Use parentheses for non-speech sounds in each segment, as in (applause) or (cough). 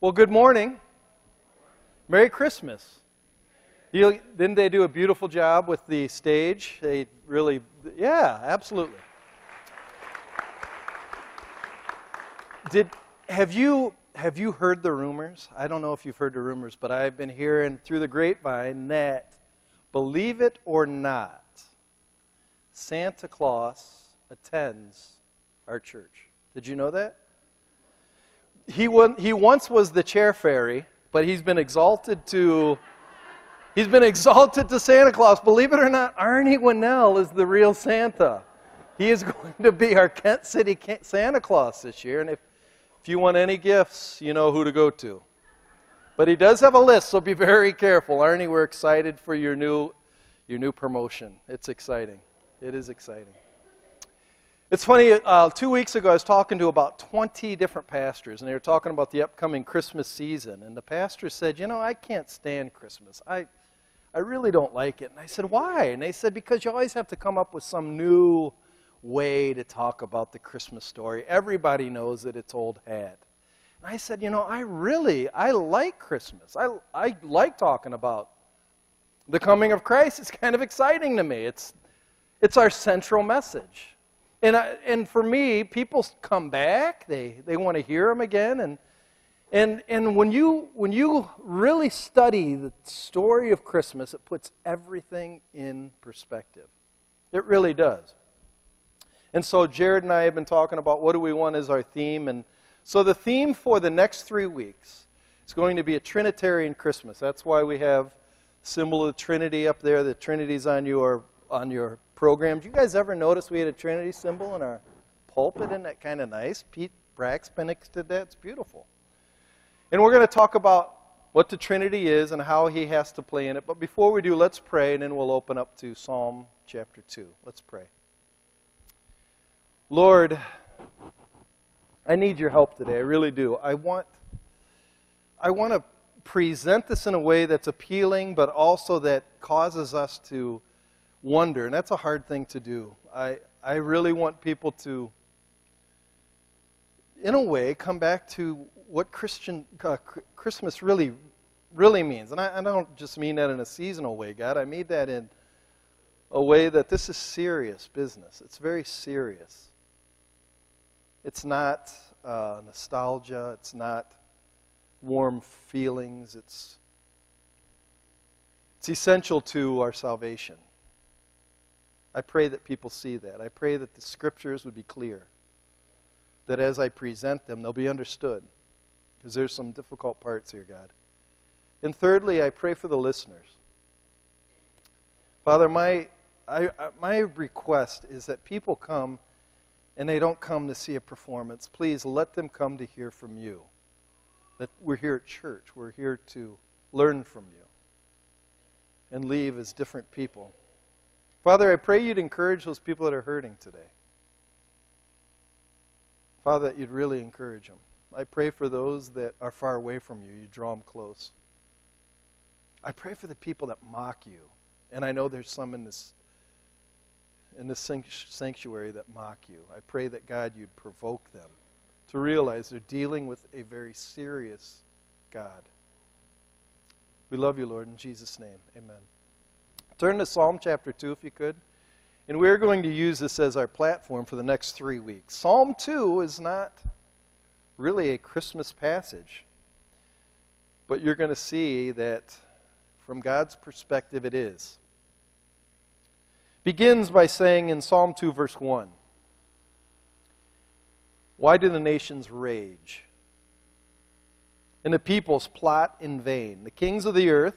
Well, good morning. Merry Christmas. You, didn't they do a beautiful job with the stage? They really, yeah, absolutely. Did have you have you heard the rumors? I don't know if you've heard the rumors, but I've been hearing through the grapevine that, believe it or not, Santa Claus attends our church. Did you know that? He, he once was the chair fairy, but he's been exalted to he's been exalted to Santa Claus. Believe it or not, Arnie Winnell is the real Santa. He is (laughs) going to be our Kent City Santa Claus this year, and if if you want any gifts, you know who to go to. But he does have a list, so be (laughs) very careful. Arnie, we're excited for your new, your new promotion. It's exciting. It is exciting. It's funny, uh, two weeks ago I was talking to about 20 different pastors, and they were talking about the upcoming Christmas season. And the pastor said, You know, I can't stand Christmas. I, I really don't like it. And I said, Why? And they said, Because you always have to come up with some new way to talk about the Christmas story. Everybody knows that it's old hat. And I said, you know, I really, I like Christmas. I, I like talking about the coming of Christ. It's kind of exciting to me. It's, it's our central message. And, I, and for me, people come back, they, they want to hear them again. And, and, and when, you, when you really study the story of Christmas, it puts everything in perspective. It really does. And so Jared and I have been talking about what do we want as our theme. And so the theme for the next three weeks is going to be a Trinitarian Christmas. That's why we have symbol of the Trinity up there. The Trinity's on your on your program. Do you guys ever notice we had a Trinity symbol in our pulpit? Isn't that kind of nice? Pete Brax did that. It's beautiful. And we're going to talk about what the Trinity is and how he has to play in it. But before we do, let's pray, and then we'll open up to Psalm chapter 2. Let's pray. Lord, I need your help today. I really do. I want, I want to present this in a way that's appealing, but also that causes us to wonder. And that's a hard thing to do. I, I really want people to, in a way, come back to what Christian uh, Christmas really, really means. And I, I don't just mean that in a seasonal way, God. I mean that in a way that this is serious business. It's very serious. It's not uh, nostalgia, it's not warm feelings, it's, it's essential to our salvation. I pray that people see that. I pray that the scriptures would be clear, that as I present them, they'll be understood, because there's some difficult parts here, God. And thirdly, I pray for the listeners. Father, my, I, my request is that people come and they don't come to see a performance, please let them come to hear from you. That we're here at church, we're here to learn from you and leave as different people. Father, I pray you'd encourage those people that are hurting today. Father, that you'd really encourage them. I pray for those that are far away from you, you draw them close. I pray for the people that mock you. And I know there's some in this in this sanctuary that mock you. I pray that God, you'd provoke them to realize they're dealing with a very serious God. We love you, Lord, in Jesus' name. Amen. Turn to Psalm chapter 2, if you could. And we're going to use this as our platform for the next three weeks. Psalm 2 is not really a Christmas passage, but you're going to see that from God's perspective, it is begins by saying in Psalm 2, verse 1 Why do the nations rage? And the peoples plot in vain. The kings of the earth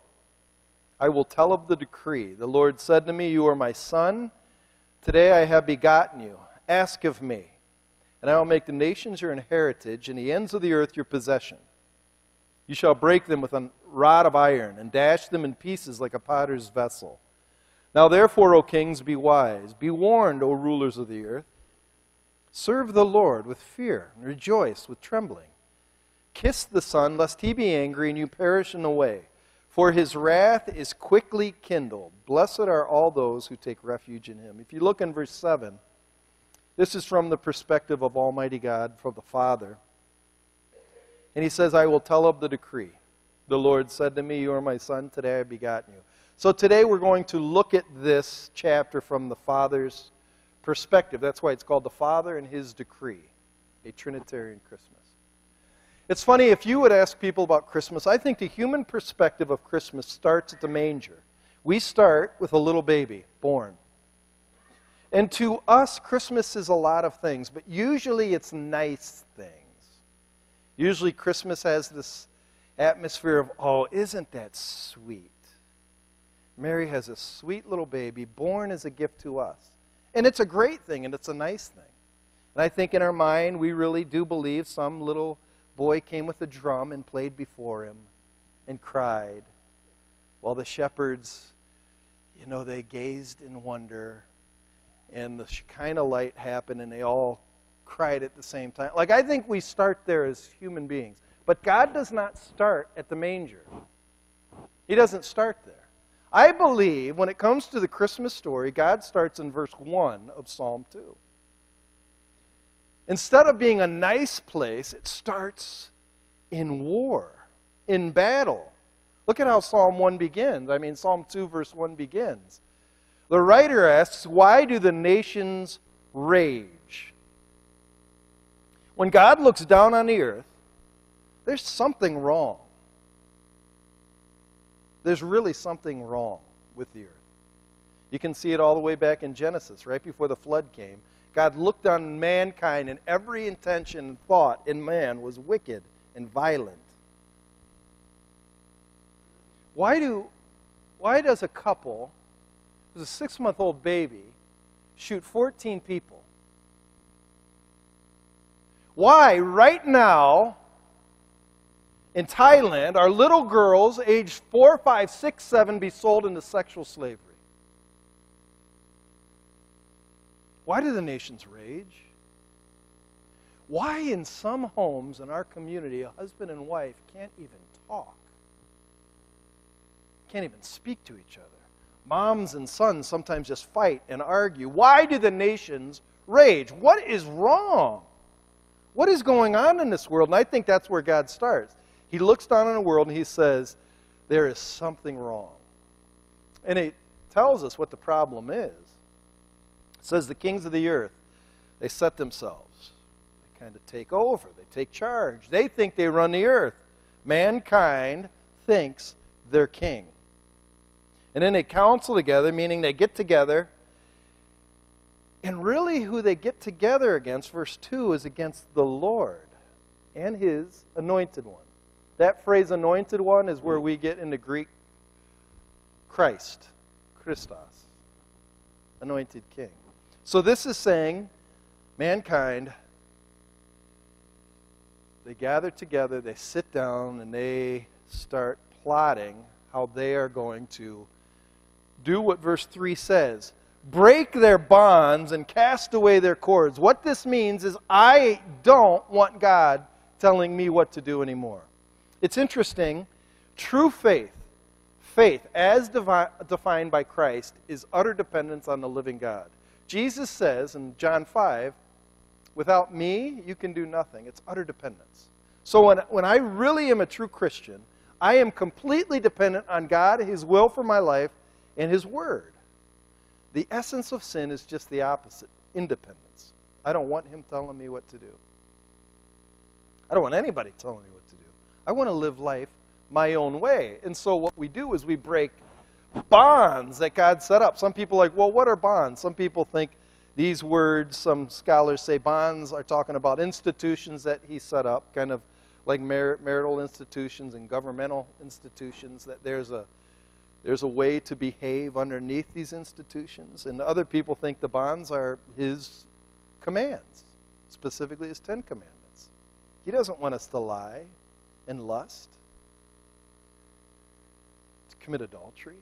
I will tell of the decree. The Lord said to me, You are my son. Today I have begotten you. Ask of me, and I will make the nations your inheritance, and the ends of the earth your possession. You shall break them with a rod of iron, and dash them in pieces like a potter's vessel. Now therefore, O kings, be wise. Be warned, O rulers of the earth. Serve the Lord with fear, and rejoice with trembling. Kiss the Son, lest he be angry and you perish in the way. For his wrath is quickly kindled. Blessed are all those who take refuge in him. If you look in verse 7, this is from the perspective of Almighty God, from the Father. And he says, I will tell of the decree. The Lord said to me, You are my son, today I begotten you. So today we're going to look at this chapter from the Father's perspective. That's why it's called the Father and His Decree, a Trinitarian Christmas. It's funny, if you would ask people about Christmas, I think the human perspective of Christmas starts at the manger. We start with a little baby born. And to us, Christmas is a lot of things, but usually it's nice things. Usually, Christmas has this atmosphere of, oh, isn't that sweet? Mary has a sweet little baby born as a gift to us. And it's a great thing and it's a nice thing. And I think in our mind, we really do believe some little boy came with a drum and played before him and cried while the shepherds, you know, they gazed in wonder and the Shekinah light happened and they all cried at the same time. Like, I think we start there as human beings. But God does not start at the manger, He doesn't start there. I believe when it comes to the Christmas story, God starts in verse 1 of Psalm 2. Instead of being a nice place, it starts in war, in battle. Look at how Psalm 1 begins. I mean, Psalm 2, verse 1 begins. The writer asks, Why do the nations rage? When God looks down on the earth, there's something wrong. There's really something wrong with the earth. You can see it all the way back in Genesis, right before the flood came. God looked on mankind, and every intention and thought in man was wicked and violent. Why, do, why does a couple, who's a six month old baby, shoot 14 people? Why, right now, in Thailand are little girls aged 4, 5, 6, 7 be sold into sexual slavery. Why do the nations rage? Why, in some homes in our community, a husband and wife can't even talk, can't even speak to each other? Moms and sons sometimes just fight and argue. Why do the nations rage? What is wrong? What is going on in this world? And I think that's where God starts. He looks down on the world and he says, There is something wrong. And it tells us what the problem is. It says, The kings of the earth, they set themselves. They kind of take over, they take charge. They think they run the earth. Mankind thinks they're king. And then they counsel together, meaning they get together. And really, who they get together against, verse 2, is against the Lord and his anointed one. That phrase, anointed one, is where we get into Greek Christ, Christos, anointed king. So this is saying mankind, they gather together, they sit down, and they start plotting how they are going to do what verse 3 says break their bonds and cast away their cords. What this means is, I don't want God telling me what to do anymore. It's interesting. True faith, faith as defined by Christ, is utter dependence on the living God. Jesus says in John 5, without me, you can do nothing. It's utter dependence. So when, when I really am a true Christian, I am completely dependent on God, His will for my life, and His Word. The essence of sin is just the opposite independence. I don't want Him telling me what to do. I don't want anybody telling me what to do. I want to live life my own way. And so what we do is we break bonds that God set up. Some people are like, well, what are bonds? Some people think these words, some scholars say bonds are talking about institutions that he set up, kind of like mar- marital institutions and governmental institutions, that there's a there's a way to behave underneath these institutions. And other people think the bonds are his commands, specifically his Ten Commandments. He doesn't want us to lie and lust. To commit adultery,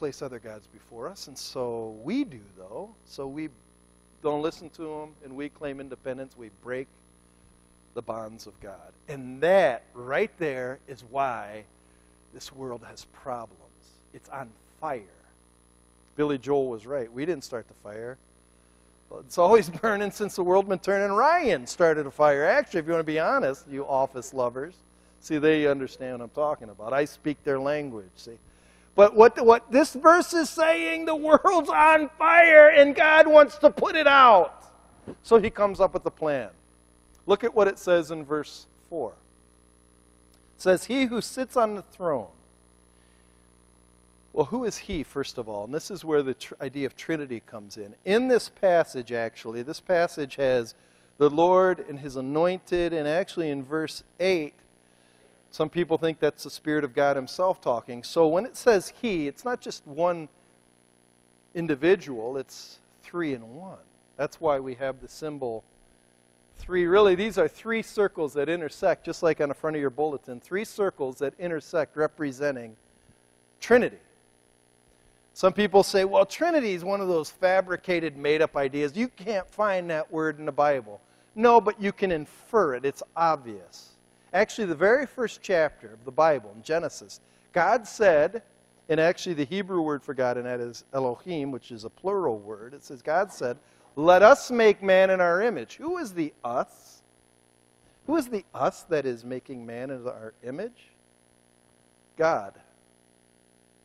place other gods before us. And so we do, though. So we don't listen to them and we claim independence. We break the bonds of God. And that right there is why this world has problems. It's on fire. Billy Joel was right. We didn't start the fire. It's (laughs) always burning since the world been turning. Ryan started a fire. Actually, if you want to be honest, you office lovers, see, they understand what I'm talking about. I speak their language, see. But what, what this verse is saying, the world's on fire and God wants to put it out. So he comes up with a plan. Look at what it says in verse 4. It says, He who sits on the throne. Well, who is he, first of all? And this is where the tr- idea of Trinity comes in. In this passage, actually, this passage has the Lord and his anointed, and actually in verse 8, some people think that's the Spirit of God Himself talking. So when it says He, it's not just one individual, it's three in one. That's why we have the symbol three. Really, these are three circles that intersect, just like on the front of your bulletin. Three circles that intersect representing Trinity. Some people say, well, Trinity is one of those fabricated, made up ideas. You can't find that word in the Bible. No, but you can infer it, it's obvious. Actually, the very first chapter of the Bible, in Genesis, God said, and actually the Hebrew word for God in that is Elohim, which is a plural word. It says, God said, Let us make man in our image. Who is the us? Who is the us that is making man in our image? God.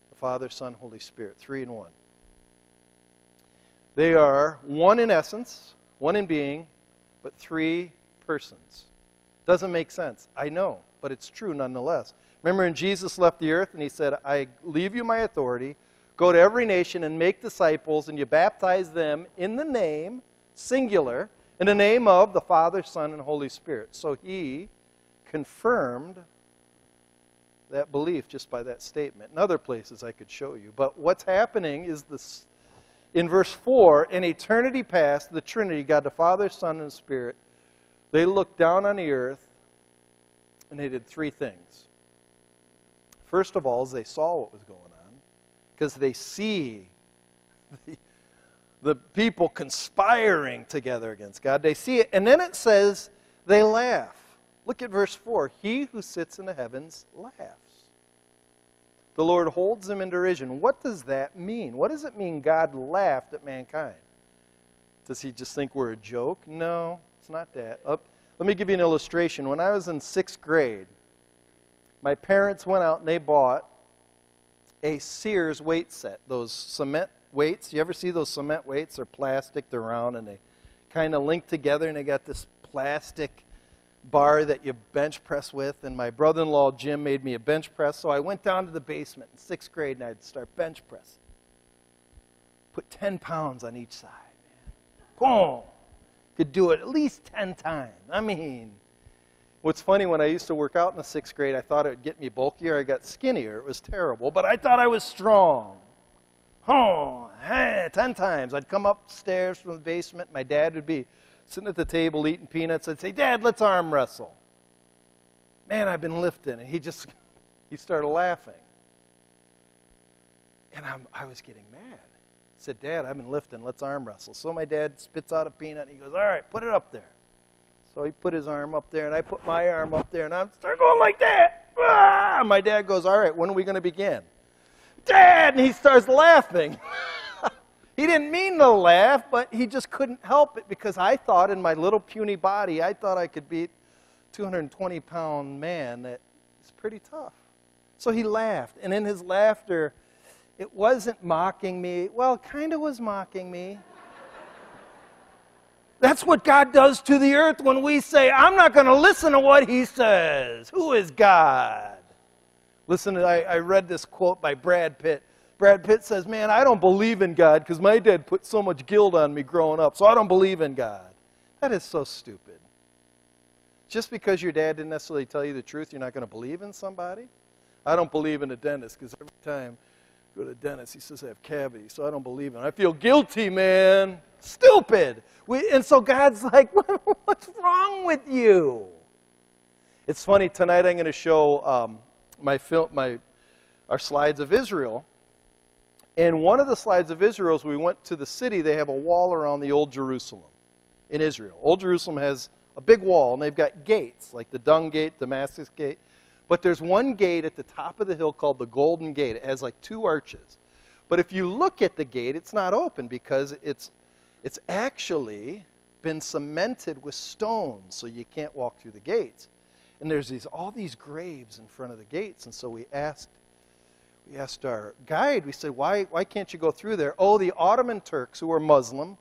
The Father, Son, Holy Spirit. Three in one. They are one in essence, one in being, but three persons. Doesn't make sense. I know, but it's true nonetheless. Remember when Jesus left the earth and he said, I leave you my authority, go to every nation and make disciples, and you baptize them in the name, singular, in the name of the Father, Son, and Holy Spirit. So he confirmed that belief just by that statement. In other places I could show you. But what's happening is this in verse 4 in eternity past, the Trinity, God the Father, Son, and Spirit, they looked down on the earth and they did three things. First of all, is they saw what was going on because they see the, the people conspiring together against God. They see it. And then it says they laugh. Look at verse 4. He who sits in the heavens laughs. The Lord holds them in derision. What does that mean? What does it mean God laughed at mankind? Does he just think we're a joke? No. It's not that. Uh, let me give you an illustration. When I was in sixth grade, my parents went out and they bought a Sears weight set, those cement weights. You ever see those cement weights? They're plastic, they're round, and they kind of link together, and they got this plastic bar that you bench press with. And my brother in law, Jim, made me a bench press. So I went down to the basement in sixth grade and I'd start bench pressing. Put 10 pounds on each side. Boom! Could do it at least 10 times. I mean, what's funny, when I used to work out in the sixth grade, I thought it would get me bulkier. I got skinnier. It was terrible, but I thought I was strong. Oh, hey, 10 times. I'd come upstairs from the basement. My dad would be sitting at the table eating peanuts. I'd say, Dad, let's arm wrestle. Man, I've been lifting. And he just, (laughs) he started laughing. And I'm, I was getting mad said, Dad, I've been lifting. Let's arm wrestle. So my dad spits out a peanut and he goes, All right, put it up there. So he put his arm up there and I put my arm up there and I'm start going like that. Ah! My dad goes, All right, when are we going to begin? Dad! And he starts laughing. (laughs) he didn't mean to laugh, but he just couldn't help it because I thought in my little puny body, I thought I could beat 220 pound man that is pretty tough. So he laughed. And in his laughter, it wasn't mocking me. Well, kind of was mocking me. That's what God does to the earth when we say, I'm not going to listen to what he says. Who is God? Listen, I, I read this quote by Brad Pitt. Brad Pitt says, Man, I don't believe in God because my dad put so much guilt on me growing up, so I don't believe in God. That is so stupid. Just because your dad didn't necessarily tell you the truth, you're not going to believe in somebody? I don't believe in a dentist because every time go to the dentist. He says I have cavities, so I don't believe in it. I feel guilty, man. Stupid. We, and so God's (laughs) like, what's wrong with you? It's funny, tonight I'm going to show um, my film, my our slides of Israel. And one of the slides of Israel is we went to the city. They have a wall around the Old Jerusalem in Israel. Old Jerusalem has a big wall, and they've got gates, like the Dung Gate, Damascus Gate. But there's one gate at the top of the hill called the Golden Gate. It has like two arches. But if you look at the gate, it's not open because it's, it's actually been cemented with stones, so you can't walk through the gates. And there's these, all these graves in front of the gates. And so we asked, we asked our guide, we said, why, why can't you go through there? Oh, the Ottoman Turks, who were Muslim,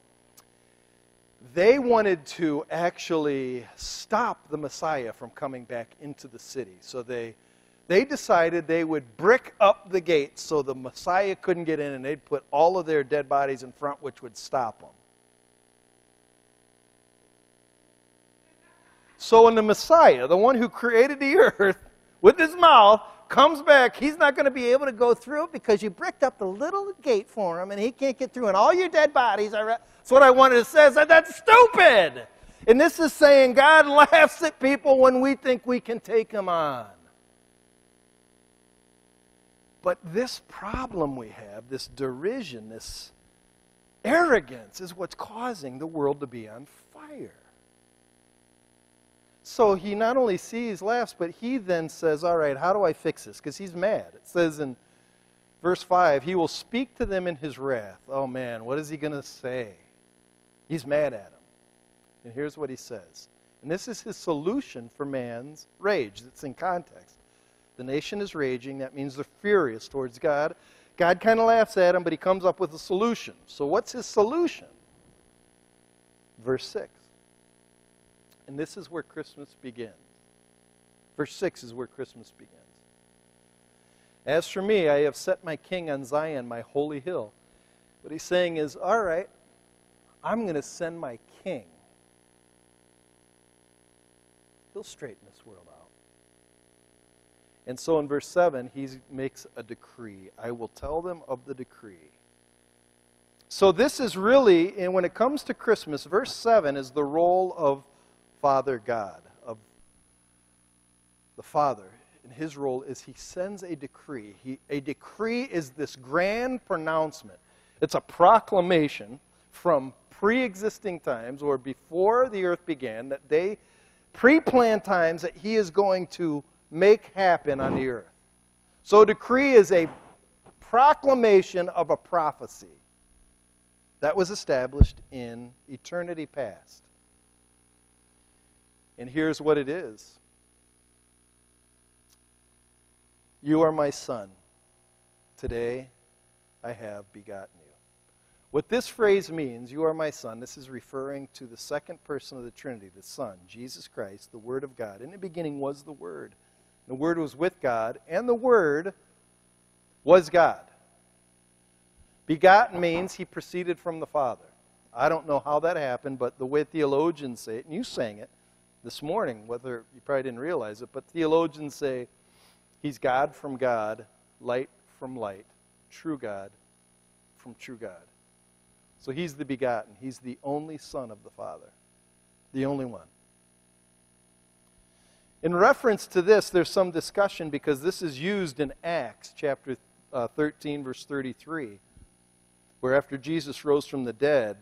they wanted to actually stop the Messiah from coming back into the city. So they, they decided they would brick up the gates so the Messiah couldn't get in, and they'd put all of their dead bodies in front, which would stop them. So when the Messiah, the one who created the (laughs) earth with his mouth, comes back, he's not going to be able to go through because you bricked up the little gate for him and he can't get through. And all your dead bodies are. That's what I wanted to say. Said, That's stupid. And this is saying God laughs at people when we think we can take him on. But this problem we have, this derision, this arrogance, is what's causing the world to be on fire. So he not only sees, laughs, but he then says, All right, how do I fix this? Because he's mad. It says in verse 5, He will speak to them in his wrath. Oh man, what is he going to say? He's mad at them. And here's what he says. And this is his solution for man's rage. It's in context. The nation is raging. That means they're furious towards God. God kind of laughs at him, but he comes up with a solution. So, what's his solution? Verse 6. And this is where Christmas begins. Verse 6 is where Christmas begins. As for me, I have set my king on Zion, my holy hill. What he's saying is, all right, I'm going to send my king. He'll straighten this world out. And so in verse 7, he makes a decree. I will tell them of the decree. So this is really, and when it comes to Christmas, verse 7 is the role of Father God, of the Father. And his role is he sends a decree. He, a decree is this grand pronouncement, it's a proclamation from pre existing times or before the earth began that they pre planned times that he is going to make happen on the earth. So, decree is a proclamation of a prophecy that was established in eternity past. And here's what it is You are my son. Today I have begotten you. What this phrase means, you are my son, this is referring to the second person of the Trinity, the Son, Jesus Christ, the Word of God. In the beginning was the Word. The Word was with God, and the Word was God. Begotten means he proceeded from the Father. I don't know how that happened, but the way theologians say it, and you sang it, this morning, whether you probably didn't realize it, but theologians say he's God from God, light from light, true God from true God. So he's the begotten. He's the only Son of the Father, the only one. In reference to this, there's some discussion because this is used in Acts chapter uh, 13, verse 33, where after Jesus rose from the dead,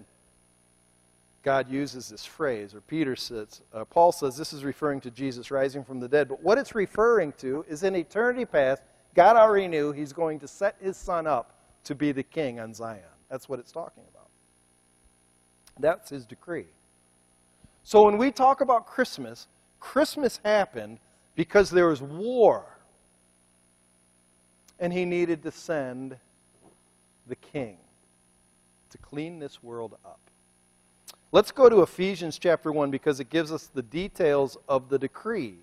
God uses this phrase, or Peter says, uh, Paul says this is referring to Jesus rising from the dead. But what it's referring to is in eternity past, God already knew he's going to set his son up to be the king on Zion. That's what it's talking about. That's his decree. So when we talk about Christmas, Christmas happened because there was war. And he needed to send the king to clean this world up. Let's go to Ephesians chapter 1 because it gives us the details of the decree.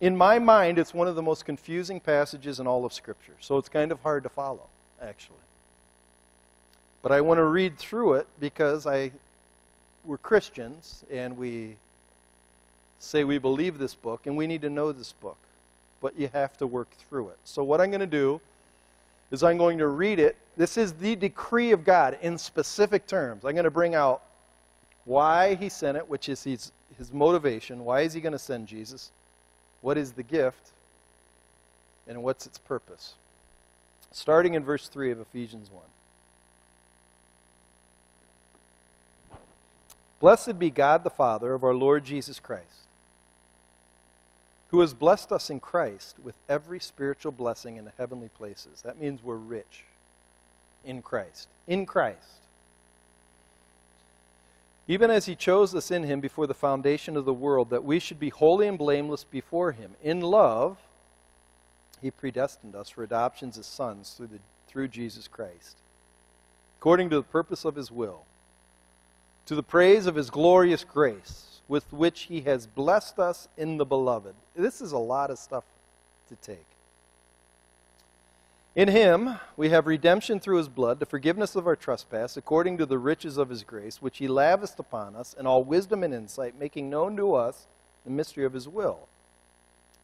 In my mind, it's one of the most confusing passages in all of Scripture, so it's kind of hard to follow, actually. But I want to read through it because I, we're Christians and we say we believe this book and we need to know this book. But you have to work through it. So, what I'm going to do is I'm going to read it. This is the decree of God in specific terms. I'm going to bring out why he sent it, which is his, his motivation. Why is he going to send Jesus? What is the gift? and what's its purpose. Starting in verse 3 of Ephesians 1. Blessed be God the Father of our Lord Jesus Christ, who has blessed us in Christ with every spiritual blessing in the heavenly places. That means we're rich in Christ. In Christ. Even as he chose us in him before the foundation of the world, that we should be holy and blameless before him. In love, he predestined us for adoptions as sons through, the, through Jesus Christ, according to the purpose of his will to the praise of his glorious grace with which he has blessed us in the beloved. This is a lot of stuff to take. In him we have redemption through his blood, the forgiveness of our trespass, according to the riches of his grace, which he lavished upon us in all wisdom and insight, making known to us the mystery of his will,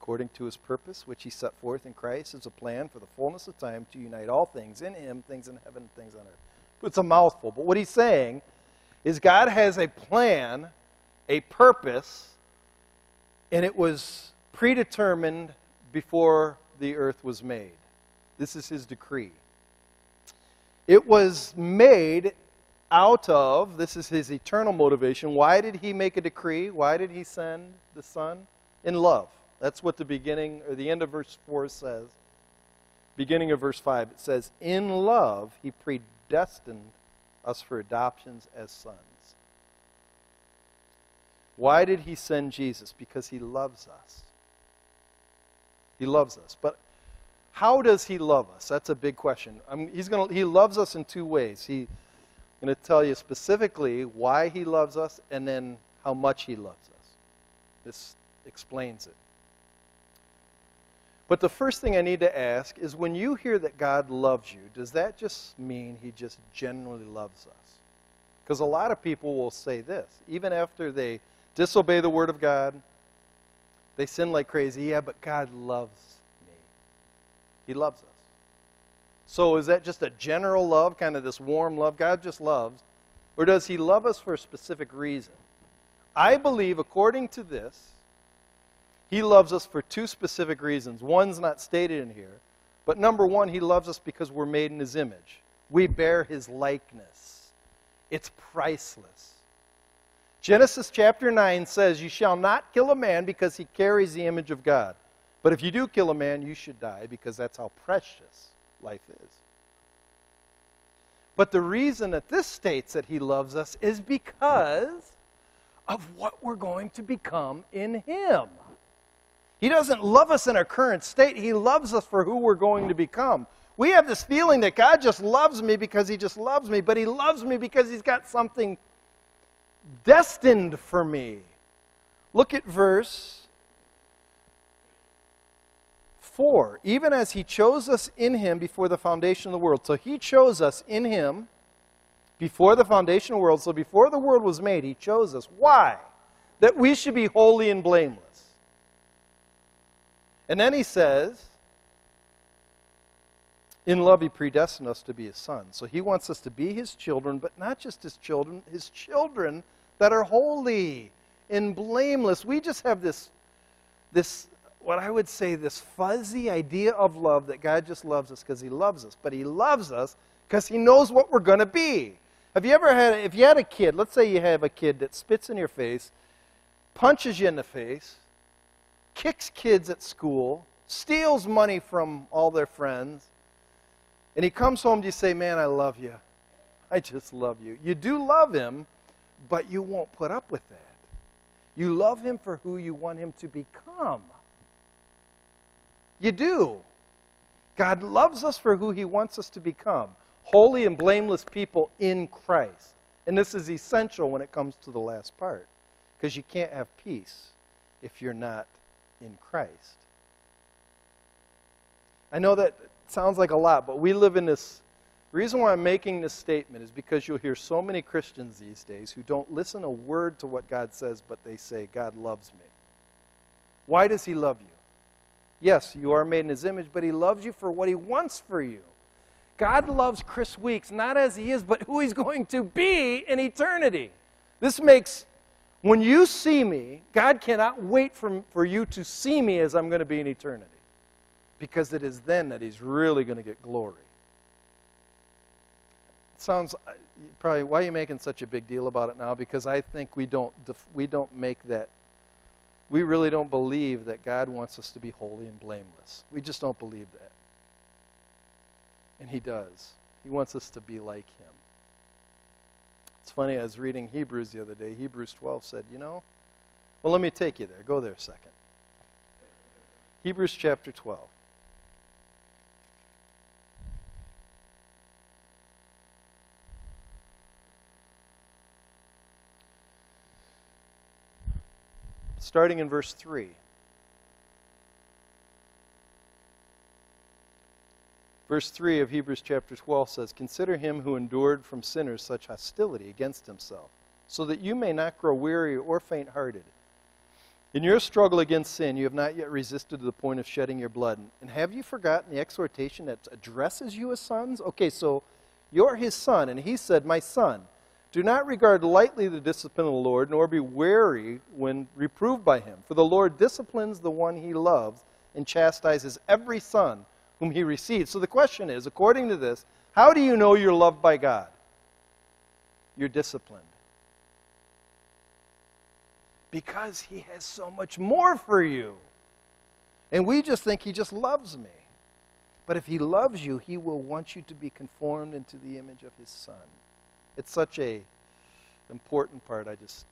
according to his purpose, which he set forth in Christ as a plan for the fullness of time to unite all things in him, things in heaven, things on earth. It's a mouthful, but what he's saying is God has a plan, a purpose, and it was predetermined before the earth was made. This is his decree. It was made out of, this is his eternal motivation. Why did he make a decree? Why did he send the Son? In love. That's what the beginning or the end of verse 4 says. Beginning of verse 5, it says, In love he predestined us for adoptions as sons. Why did he send Jesus? Because he loves us. He loves us. But how does he love us? That's a big question. I mean, he's gonna, he loves us in two ways. He's going to tell you specifically why he loves us and then how much he loves us. This explains it. But the first thing I need to ask is when you hear that God loves you, does that just mean he just genuinely loves us? Because a lot of people will say this, even after they disobey the word of God, they sin like crazy. Yeah, but God loves me. He loves us. So is that just a general love, kind of this warm love? God just loves. Or does he love us for a specific reason? I believe, according to this, he loves us for two specific reasons. One's not stated in here. But number one, He loves us because we're made in His image. We bear His likeness. It's priceless. Genesis chapter 9 says, You shall not kill a man because he carries the image of God. But if you do kill a man, you should die because that's how precious life is. But the reason that this states that he loves us is because of what we're going to become in him. He doesn't love us in our current state, He loves us for who we're going to become. We have this feeling that God just loves me because He just loves me, but He loves me because He's got something destined for me. Look at verse 4. Even as He chose us in Him before the foundation of the world. So He chose us in Him before the foundation of the world. So before the world was made, He chose us. Why? That we should be holy and blameless. And then he says, in love, he predestined us to be his sons. So he wants us to be his children, but not just his children, his children that are holy and blameless. We just have this, this what I would say, this fuzzy idea of love that God just loves us because he loves us. But he loves us because he knows what we're going to be. Have you ever had, if you had a kid, let's say you have a kid that spits in your face, punches you in the face, kicks kids at school, steals money from all their friends, and he comes home to you say, Man, I love you. I just love you. You do love him, but you won't put up with that. You love him for who you want him to become. You do. God loves us for who he wants us to become holy and blameless people in Christ. And this is essential when it comes to the last part, because you can't have peace if you're not in Christ. I know that sounds like a lot, but we live in this. The reason why I'm making this statement is because you'll hear so many Christians these days who don't listen a word to what God says, but they say, God loves me. Why does He love you? Yes, you are made in His image, but He loves you for what He wants for you. God loves Chris Weeks not as He is, but who He's going to be in eternity. This makes when you see me, God cannot wait for, for you to see me as I'm going to be in eternity. Because it is then that he's really going to get glory. It sounds uh, probably why are you making such a big deal about it now? Because I think we don't we don't make that we really don't believe that God wants us to be holy and blameless. We just don't believe that. And he does. He wants us to be like him. It's funny, I was reading Hebrews the other day. Hebrews 12 said, you know, well, let me take you there. Go there a second. Hebrews chapter 12. Starting in verse 3. Verse 3 of Hebrews chapter 12 says, Consider him who endured from sinners such hostility against himself, so that you may not grow weary or faint hearted. In your struggle against sin, you have not yet resisted to the point of shedding your blood. And have you forgotten the exhortation that addresses you as sons? Okay, so you're his son, and he said, My son. Do not regard lightly the discipline of the Lord, nor be weary when reproved by him. For the Lord disciplines the one he loves and chastises every son whom he receives. So the question is according to this, how do you know you're loved by God? You're disciplined. Because he has so much more for you. And we just think he just loves me. But if he loves you, he will want you to be conformed into the image of his son. It's such a important part. I just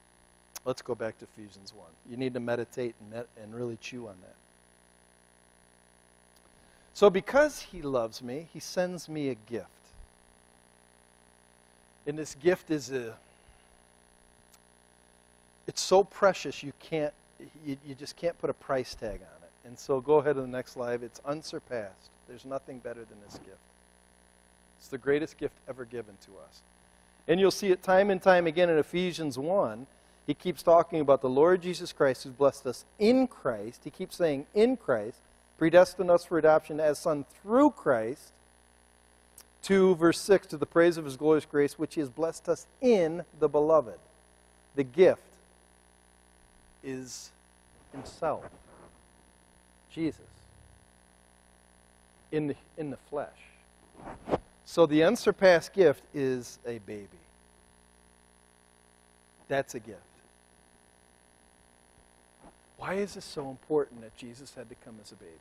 let's go back to Ephesians 1. You need to meditate and, and really chew on that. So because he loves me, he sends me a gift. And this gift is a it's so precious you can't you, you just can't put a price tag on it. And so go ahead to the next slide. It's unsurpassed. There's nothing better than this gift. It's the greatest gift ever given to us. And you'll see it time and time again in Ephesians 1. He keeps talking about the Lord Jesus Christ who's blessed us in Christ. He keeps saying, in Christ, predestined us for adoption as son through Christ. 2, verse 6, to the praise of his glorious grace, which he has blessed us in the beloved. The gift is himself, Jesus, in the, in the flesh. So the unsurpassed gift is a baby. That's a gift. Why is this so important that Jesus had to come as a baby?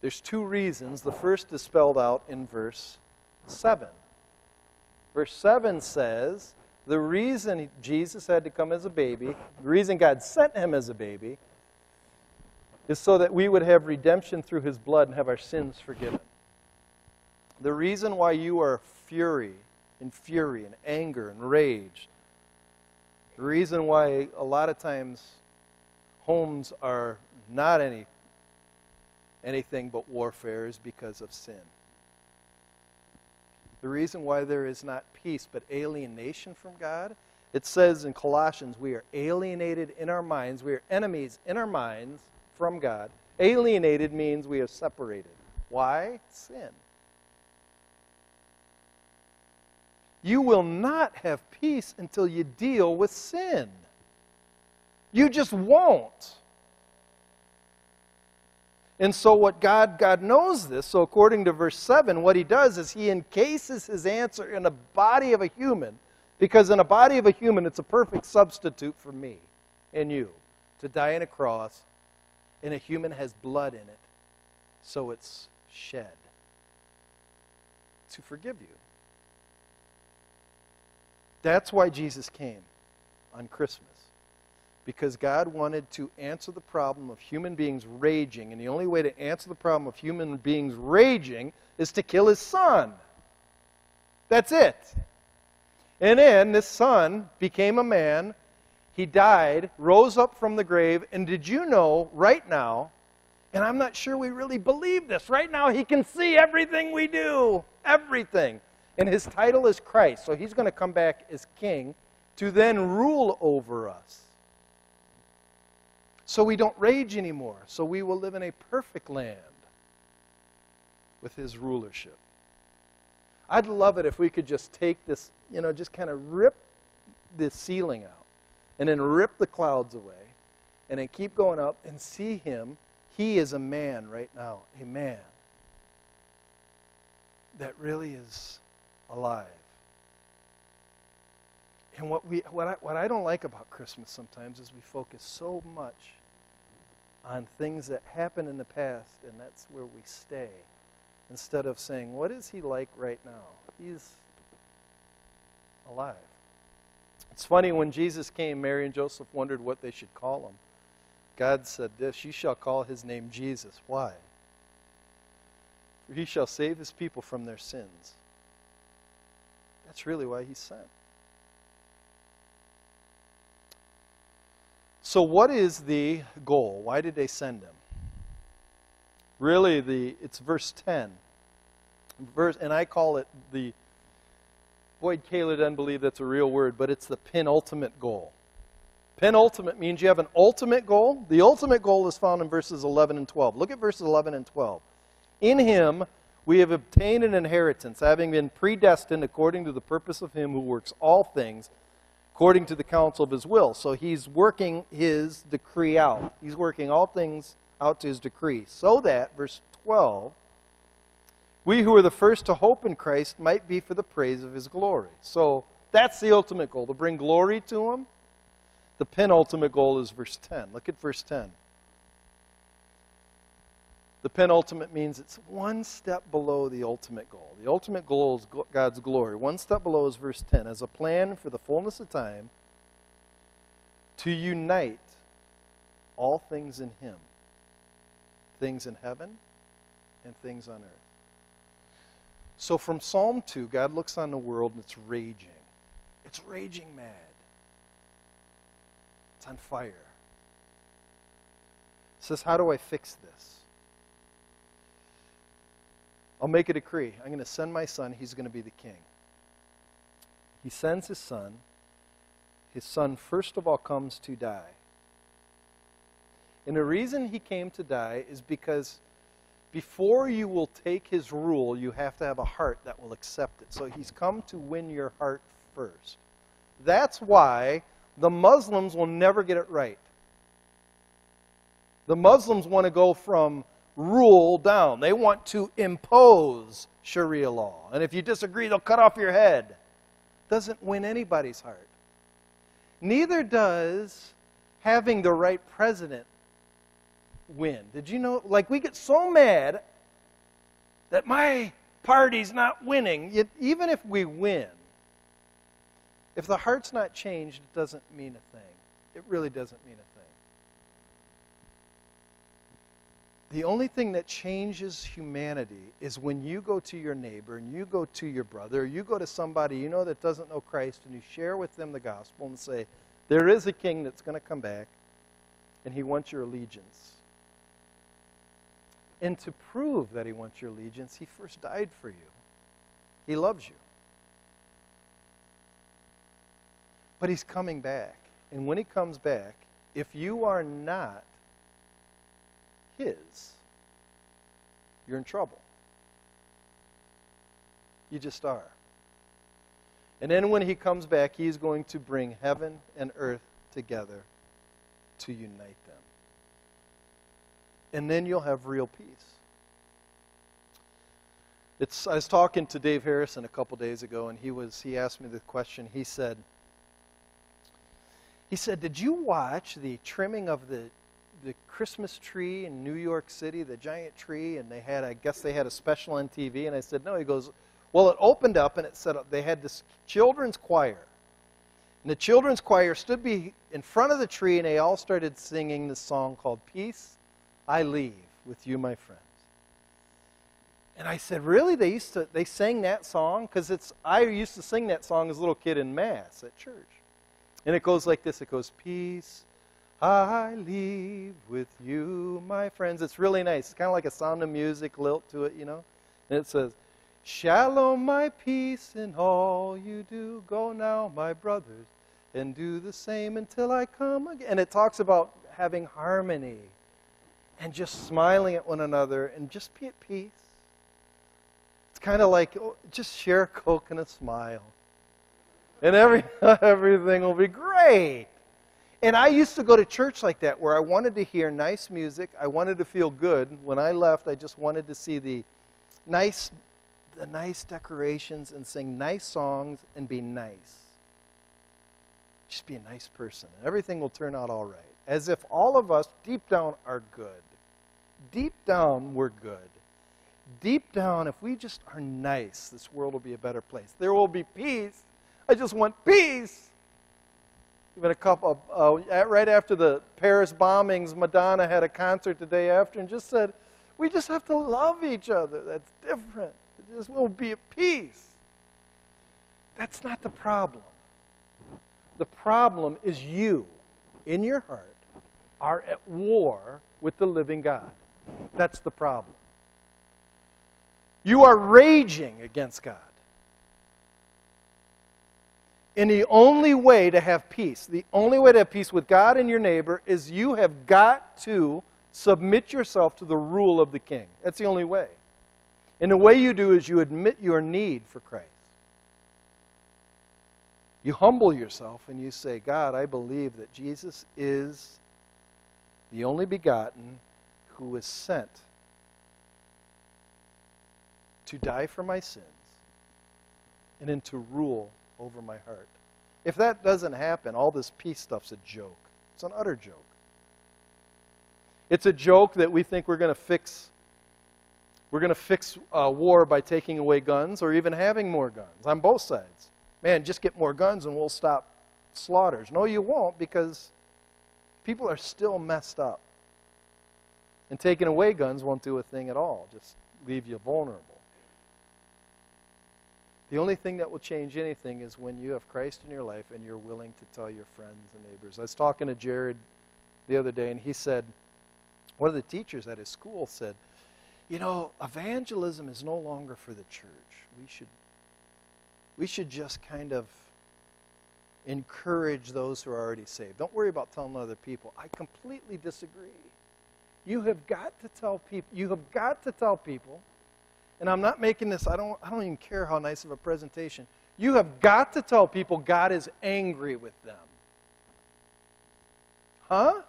There's two reasons. The first is spelled out in verse 7. Verse 7 says, the reason Jesus had to come as a baby, the reason God sent him as a baby, is so that we would have redemption through his blood and have our sins forgiven. The reason why you are fury and fury and anger and rage, the reason why a lot of times homes are not any anything but warfare is because of sin. The reason why there is not peace but alienation from God, it says in Colossians, we are alienated in our minds, we are enemies in our minds from God. Alienated means we are separated. Why? Sin. You will not have peace until you deal with sin. You just won't. And so what God God knows this. So according to verse 7, what he does is he encases his answer in a body of a human because in a body of a human it's a perfect substitute for me and you to die on a cross and a human has blood in it. So it's shed to forgive you. That's why Jesus came on Christmas. Because God wanted to answer the problem of human beings raging, and the only way to answer the problem of human beings raging is to kill his son. That's it. And then this son became a man. He died, rose up from the grave, and did you know right now, and I'm not sure we really believe this, right now he can see everything we do. Everything. And his title is Christ. So he's going to come back as king to then rule over us. So we don't rage anymore. So we will live in a perfect land with his rulership. I'd love it if we could just take this, you know, just kind of rip the ceiling out and then rip the clouds away and then keep going up and see him He is a man right now, a man that really is alive. And what, we, what, I, what I don't like about Christmas sometimes is we focus so much on things that happened in the past, and that's where we stay, instead of saying, What is he like right now? He's alive. It's funny, when Jesus came, Mary and Joseph wondered what they should call him. God said this You shall call his name Jesus. Why? For he shall save his people from their sins. That's really why he's sent. So, what is the goal? Why did they send him? Really, the it's verse 10. Verse, and I call it the. Boyd Kaler doesn't believe that's a real word, but it's the penultimate goal. Penultimate means you have an ultimate goal. The ultimate goal is found in verses 11 and 12. Look at verses 11 and 12. In him we have obtained an inheritance, having been predestined according to the purpose of him who works all things according to the counsel of his will. So he's working his decree out. He's working all things out to his decree. So that, verse 12, we who are the first to hope in Christ might be for the praise of his glory. So that's the ultimate goal, to bring glory to him. The penultimate goal is verse 10. Look at verse 10. The penultimate means it's one step below the ultimate goal. The ultimate goal is God's glory. One step below is verse 10 as a plan for the fullness of time to unite all things in Him things in heaven and things on earth. So from Psalm 2, God looks on the world and it's raging. It's raging mad. It's on fire. says, How do I fix this? I'll make a decree. I'm going to send my son. He's going to be the king. He sends his son. His son, first of all, comes to die. And the reason he came to die is because before you will take his rule, you have to have a heart that will accept it. So he's come to win your heart first. That's why the Muslims will never get it right. The Muslims want to go from rule down. They want to impose Sharia law. And if you disagree, they'll cut off your head. Doesn't win anybody's heart. Neither does having the right president win. Did you know? Like, we get so mad that my party's not winning. Yet, even if we win, if the heart's not changed, it doesn't mean a thing. It really doesn't mean a thing. The only thing that changes humanity is when you go to your neighbor and you go to your brother, you go to somebody you know that doesn't know Christ, and you share with them the gospel and say, There is a king that's going to come back, and he wants your allegiance. And to prove that he wants your allegiance, he first died for you. He loves you. But he's coming back. And when he comes back, if you are not his, you're in trouble. You just are. And then when he comes back, he's going to bring heaven and earth together to unite them. And then you'll have real peace. It's, I was talking to Dave Harrison a couple days ago, and he, was, he asked me the question. He said, he said, Did you watch the trimming of the the Christmas tree in New York City, the giant tree, and they had, I guess they had a special on TV. And I said, no. He goes, well, it opened up and it said they had this children's choir. And the children's choir stood be in front of the tree and they all started singing this song called Peace I Leave with You, My Friends. And I said, really? They used to, they sang that song? Because it's, I used to sing that song as a little kid in Mass at church. And it goes like this. It goes, Peace I leave with you, my friends. It's really nice. It's kind of like a sound of music lilt to it, you know. And it says, Shalom, my peace in all you do. Go now, my brothers, and do the same until I come again. And it talks about having harmony and just smiling at one another and just be at peace. It's kind of like oh, just share a Coke and a smile. And every, (laughs) everything will be great. And I used to go to church like that where I wanted to hear nice music. I wanted to feel good. When I left, I just wanted to see the nice, the nice decorations and sing nice songs and be nice. Just be a nice person. And everything will turn out all right. As if all of us, deep down, are good. Deep down, we're good. Deep down, if we just are nice, this world will be a better place. There will be peace. I just want peace. Even a couple, of, uh, right after the Paris bombings, Madonna had a concert the day after and just said, "We just have to love each other. That's different. It just will be at peace." That's not the problem. The problem is you, in your heart, are at war with the living God. That's the problem. You are raging against God. And the only way to have peace, the only way to have peace with God and your neighbor is you have got to submit yourself to the rule of the king. That's the only way. And the way you do is you admit your need for Christ. You humble yourself and you say, God, I believe that Jesus is the only begotten who was sent to die for my sins and then to rule over my heart. If that doesn't happen, all this peace stuff's a joke. It's an utter joke. It's a joke that we think we're going to fix. We're going to fix uh, war by taking away guns or even having more guns on both sides. Man, just get more guns and we'll stop slaughters. No, you won't because people are still messed up. And taking away guns won't do a thing at all, just leave you vulnerable. The only thing that will change anything is when you have Christ in your life and you're willing to tell your friends and neighbors. I was talking to Jared the other day, and he said, one of the teachers at his school said, You know, evangelism is no longer for the church. We should, we should just kind of encourage those who are already saved. Don't worry about telling other people. I completely disagree. You have got to tell people, you have got to tell people and I'm not making this, I don't, I don't even care how nice of a presentation. You have got to tell people God is angry with them. Huh?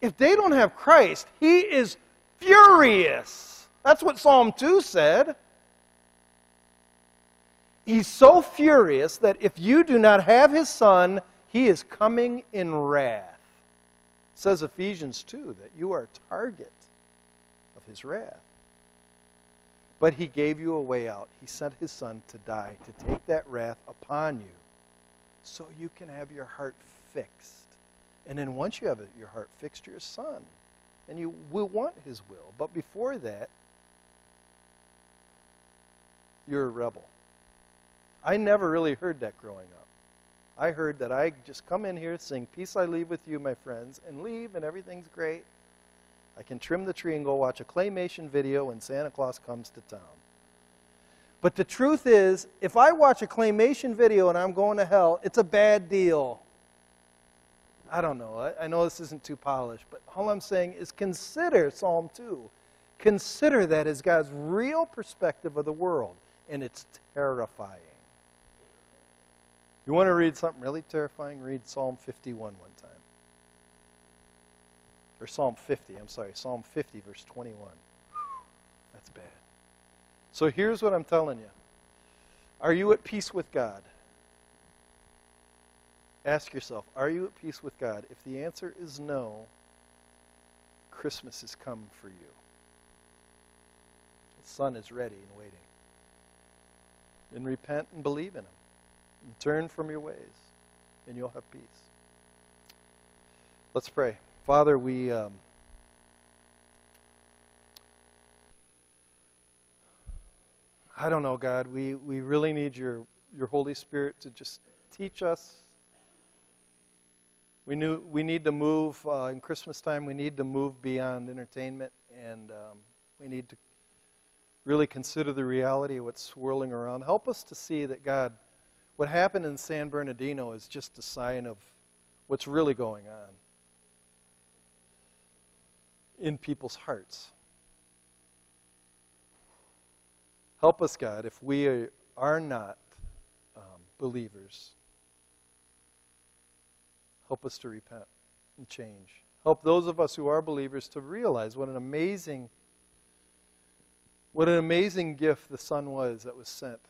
If they don't have Christ, He is furious. That's what Psalm 2 said. He's so furious that if you do not have His Son, He is coming in wrath. It says Ephesians 2 that you are a target of His wrath. But he gave you a way out. He sent his son to die, to take that wrath upon you, so you can have your heart fixed. And then once you have your heart fixed, you're a son. And you will want his will. But before that, you're a rebel. I never really heard that growing up. I heard that I just come in here, sing Peace I Leave with You, my friends, and leave, and everything's great. I can trim the tree and go watch a claymation video when Santa Claus comes to town. But the truth is, if I watch a claymation video and I'm going to hell, it's a bad deal. I don't know. I, I know this isn't too polished, but all I'm saying is consider Psalm 2. Consider that as God's real perspective of the world, and it's terrifying. You want to read something really terrifying? Read Psalm 51 one or Psalm 50, I'm sorry, Psalm 50, verse 21. That's bad. So here's what I'm telling you Are you at peace with God? Ask yourself, are you at peace with God? If the answer is no, Christmas has come for you. The Son is ready and waiting. And repent and believe in Him. And turn from your ways, and you'll have peace. Let's pray. Father, we. Um, I don't know, God. We, we really need your, your Holy Spirit to just teach us. We, knew, we need to move uh, in Christmas time, we need to move beyond entertainment, and um, we need to really consider the reality of what's swirling around. Help us to see that, God, what happened in San Bernardino is just a sign of what's really going on in people's hearts. Help us, God, if we are not um, believers. Help us to repent and change. Help those of us who are believers to realize what an amazing what an amazing gift the Son was that was sent.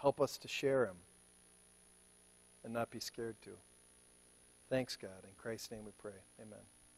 Help us to share him and not be scared to. Thanks, God. In Christ's name we pray. Amen.